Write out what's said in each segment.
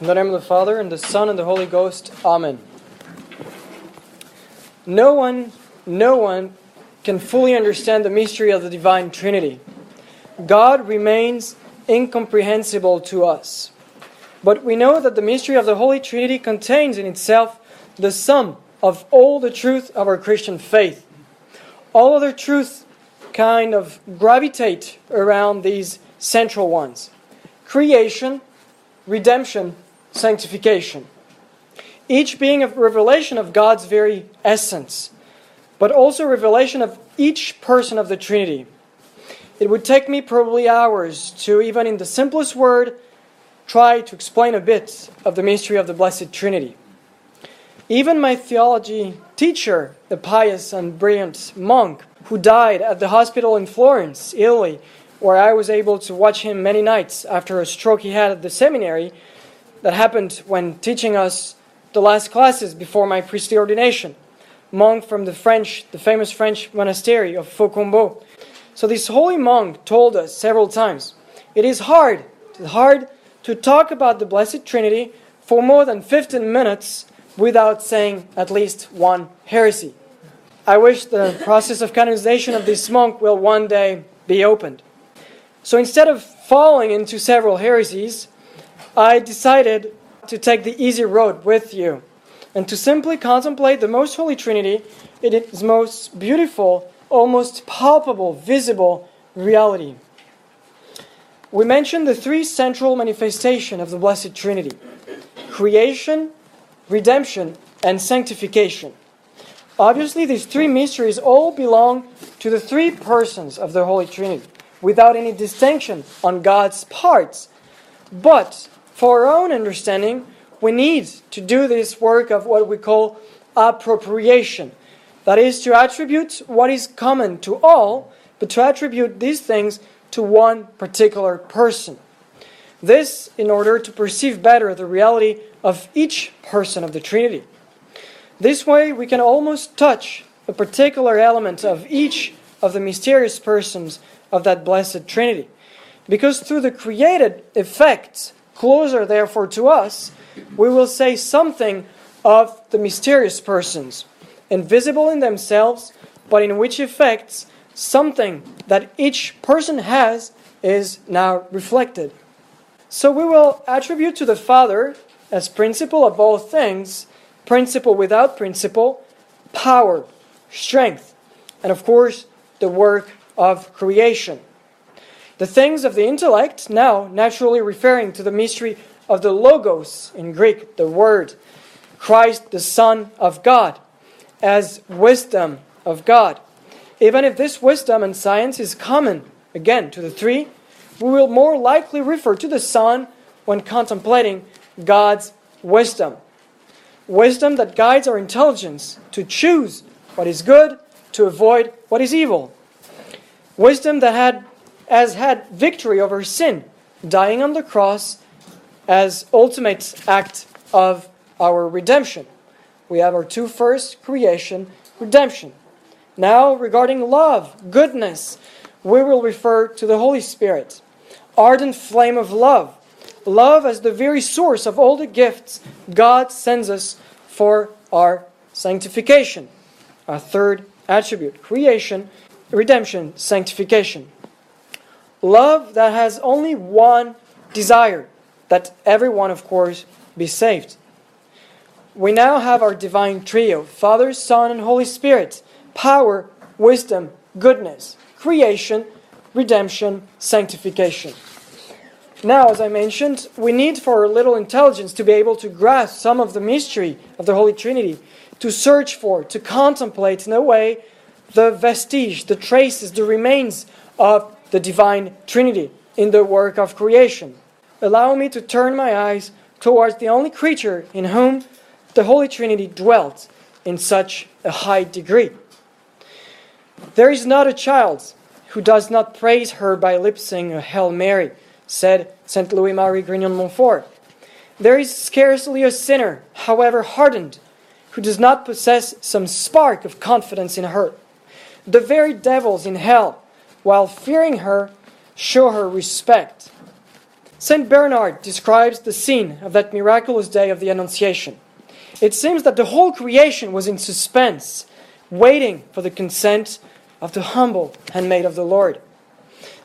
In the name of the Father, and the Son, and the Holy Ghost. Amen. No one, no one can fully understand the mystery of the Divine Trinity. God remains incomprehensible to us. But we know that the mystery of the Holy Trinity contains in itself the sum of all the truth of our Christian faith. All other truths kind of gravitate around these central ones creation, redemption, sanctification. Each being a revelation of God's very essence, but also a revelation of each person of the Trinity. It would take me probably hours to, even in the simplest word, try to explain a bit of the mystery of the Blessed Trinity. Even my theology teacher, the pious and brilliant monk who died at the hospital in Florence, Italy, where I was able to watch him many nights after a stroke he had at the seminary, that happened when teaching us the last classes before my priestly ordination. Monk from the French, the famous French monastery of Fontgombault. So this holy monk told us several times, it is hard, it is hard to talk about the Blessed Trinity for more than 15 minutes without saying at least one heresy. I wish the process of canonization of this monk will one day be opened. So instead of falling into several heresies, I decided to take the easy road with you and to simply contemplate the most holy Trinity in its most beautiful, almost palpable, visible reality. We mentioned the three central manifestations of the Blessed Trinity creation, redemption, and sanctification. Obviously, these three mysteries all belong to the three persons of the Holy Trinity, without any distinction on God's parts. But for our own understanding, we need to do this work of what we call appropriation. That is, to attribute what is common to all, but to attribute these things to one particular person. This in order to perceive better the reality of each person of the Trinity. This way, we can almost touch a particular element of each of the mysterious persons of that blessed Trinity. Because through the created effects closer, therefore, to us, we will say something of the mysterious persons, invisible in themselves, but in which effects something that each person has is now reflected. So we will attribute to the Father, as principle of all things, principle without principle, power, strength, and of course, the work of creation. The things of the intellect, now naturally referring to the mystery of the Logos in Greek, the Word, Christ, the Son of God, as wisdom of God. Even if this wisdom and science is common, again, to the three, we will more likely refer to the Son when contemplating God's wisdom. Wisdom that guides our intelligence to choose what is good, to avoid what is evil. Wisdom that had has had victory over sin, dying on the cross as ultimate act of our redemption. We have our two first creation, redemption. Now, regarding love, goodness, we will refer to the Holy Spirit. Ardent flame of love. Love as the very source of all the gifts God sends us for our sanctification. Our third attribute creation, redemption, sanctification. Love that has only one desire that everyone, of course, be saved. We now have our divine trio Father, Son, and Holy Spirit power, wisdom, goodness, creation, redemption, sanctification. Now, as I mentioned, we need for a little intelligence to be able to grasp some of the mystery of the Holy Trinity, to search for, to contemplate in a way the vestige, the traces, the remains of the divine Trinity in the work of creation. Allow me to turn my eyes towards the only creature in whom the Holy Trinity dwelt in such a high degree. There is not a child who does not praise her by lip sing a Hail Mary, said St. Louis Marie Grignion Montfort. There is scarcely a sinner, however hardened, who does not possess some spark of confidence in her. The very devils in hell while fearing her, show her respect. St. Bernard describes the scene of that miraculous day of the Annunciation. It seems that the whole creation was in suspense, waiting for the consent of the humble handmaid of the Lord.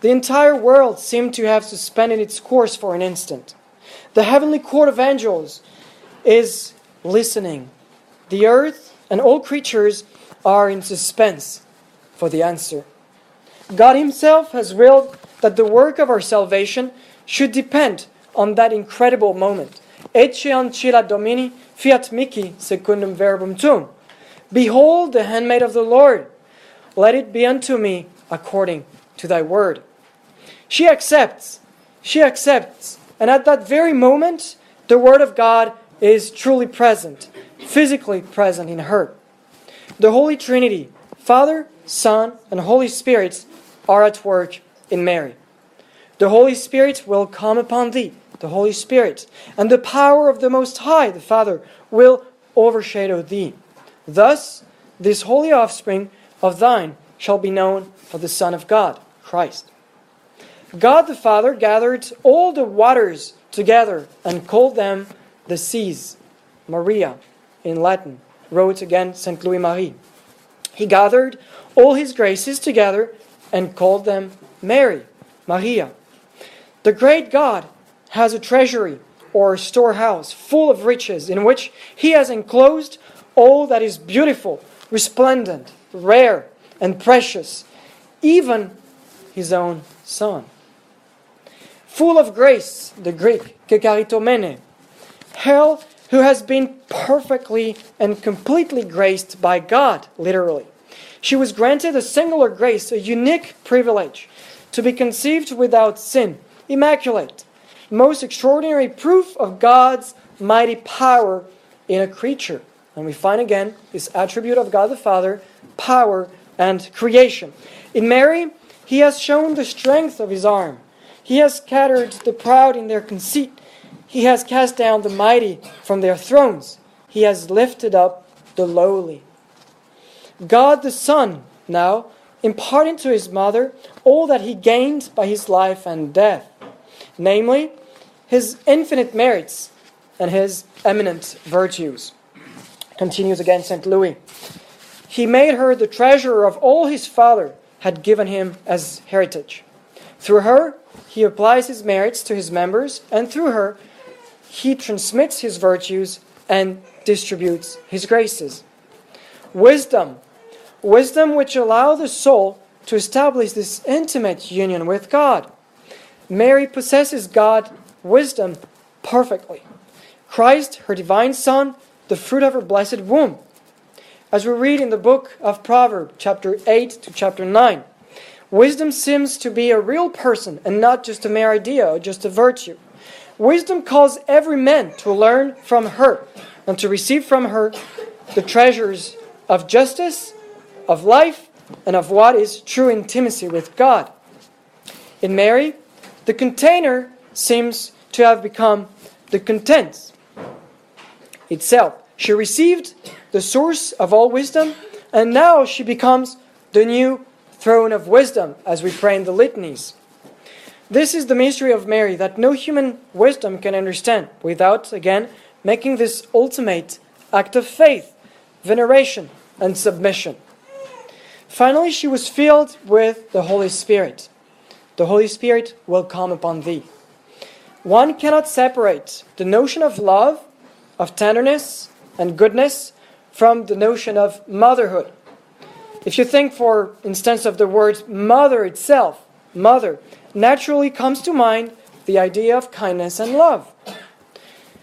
The entire world seemed to have suspended its course for an instant. The heavenly court of angels is listening. The earth and all creatures are in suspense for the answer. God Himself has willed that the work of our salvation should depend on that incredible moment. Ecce ancilla Domini fiat mihi secundum verbum tuum. Behold the handmaid of the Lord. Let it be unto me according to thy word. She accepts. She accepts. And at that very moment, the word of God is truly present, physically present in her. The Holy Trinity, Father, Son, and Holy Spirit, are at work in Mary. The Holy Spirit will come upon thee, the Holy Spirit, and the power of the Most High, the Father, will overshadow thee. Thus, this holy offspring of thine shall be known for the Son of God, Christ. God the Father gathered all the waters together and called them the seas. Maria, in Latin, wrote again St. Louis Marie. He gathered all his graces together and called them Mary, Maria. The great God has a treasury or a storehouse full of riches in which he has enclosed all that is beautiful, resplendent, rare, and precious, even his own Son. Full of grace, the Greek, kecharitomene, hell who has been perfectly and completely graced by God, literally. She was granted a singular grace, a unique privilege, to be conceived without sin, immaculate, most extraordinary proof of God's mighty power in a creature. And we find again this attribute of God the Father, power and creation. In Mary, he has shown the strength of his arm. He has scattered the proud in their conceit. He has cast down the mighty from their thrones. He has lifted up the lowly. God the Son, now, imparting to his mother all that he gained by his life and death, namely, his infinite merits and his eminent virtues. Continues again St. Louis. He made her the treasurer of all his father had given him as heritage. Through her, he applies his merits to his members, and through her, he transmits his virtues and distributes his graces. Wisdom, wisdom which allow the soul to establish this intimate union with God. Mary possesses God wisdom perfectly. Christ, her divine Son, the fruit of her blessed womb. As we read in the book of Proverbs, chapter 8 to chapter 9, wisdom seems to be a real person and not just a mere idea or just a virtue. Wisdom calls every man to learn from her and to receive from her the treasures of justice, of life, and of what is true intimacy with God. In Mary, the container seems to have become the contents itself. She received the source of all wisdom, and now she becomes the new throne of wisdom, as we pray in the litanies. This is the mystery of Mary that no human wisdom can understand without, again, making this ultimate act of faith, veneration, and submission. Finally, she was filled with the Holy Spirit. The Holy Spirit will come upon thee. One cannot separate the notion of love, of tenderness, and goodness from the notion of motherhood. If you think, for instance, of the word mother itself, mother, naturally comes to mind the idea of kindness and love.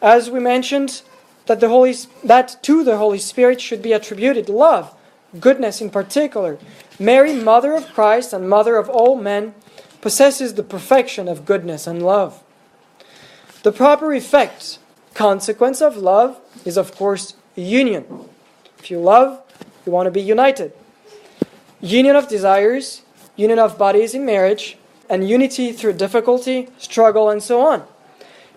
As we mentioned, that, the Holy, that to the Holy Spirit should be attributed love, goodness in particular. Mary, mother of Christ and mother of all men, possesses the perfection of goodness and love. The proper effect, consequence of love, is of course union. If you love, you want to be united. Union of desires, union of bodies in marriage, and unity through difficulty, struggle, and so on.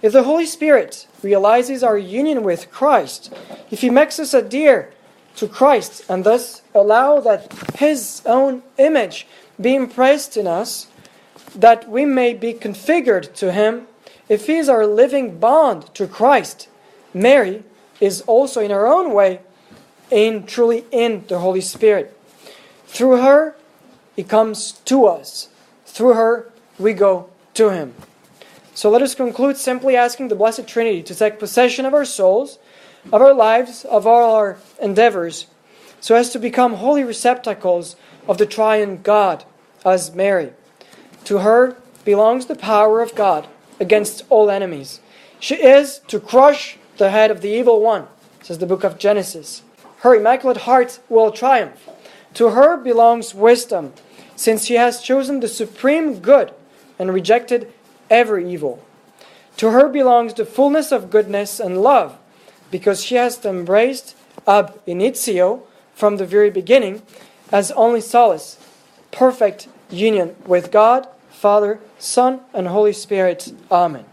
If the Holy Spirit realizes our union with Christ, if He makes us adhere to Christ and thus allow that His own image be impressed in us, that we may be configured to Him, if he is our living bond to Christ, Mary is also in her own way in truly in the Holy Spirit. Through her, he comes to us. Through her, we go to him. So let us conclude simply asking the Blessed Trinity to take possession of our souls, of our lives, of all our endeavors, so as to become holy receptacles of the triune God as Mary. To her belongs the power of God against all enemies. She is to crush the head of the evil one, says the book of Genesis. Her immaculate heart will triumph. To her belongs wisdom, since she has chosen the supreme good and rejected every evil. To her belongs the fullness of goodness and love, because she has embraced ab initio from the very beginning as only solace, perfect union with God, Father, Son, and Holy Spirit. Amen.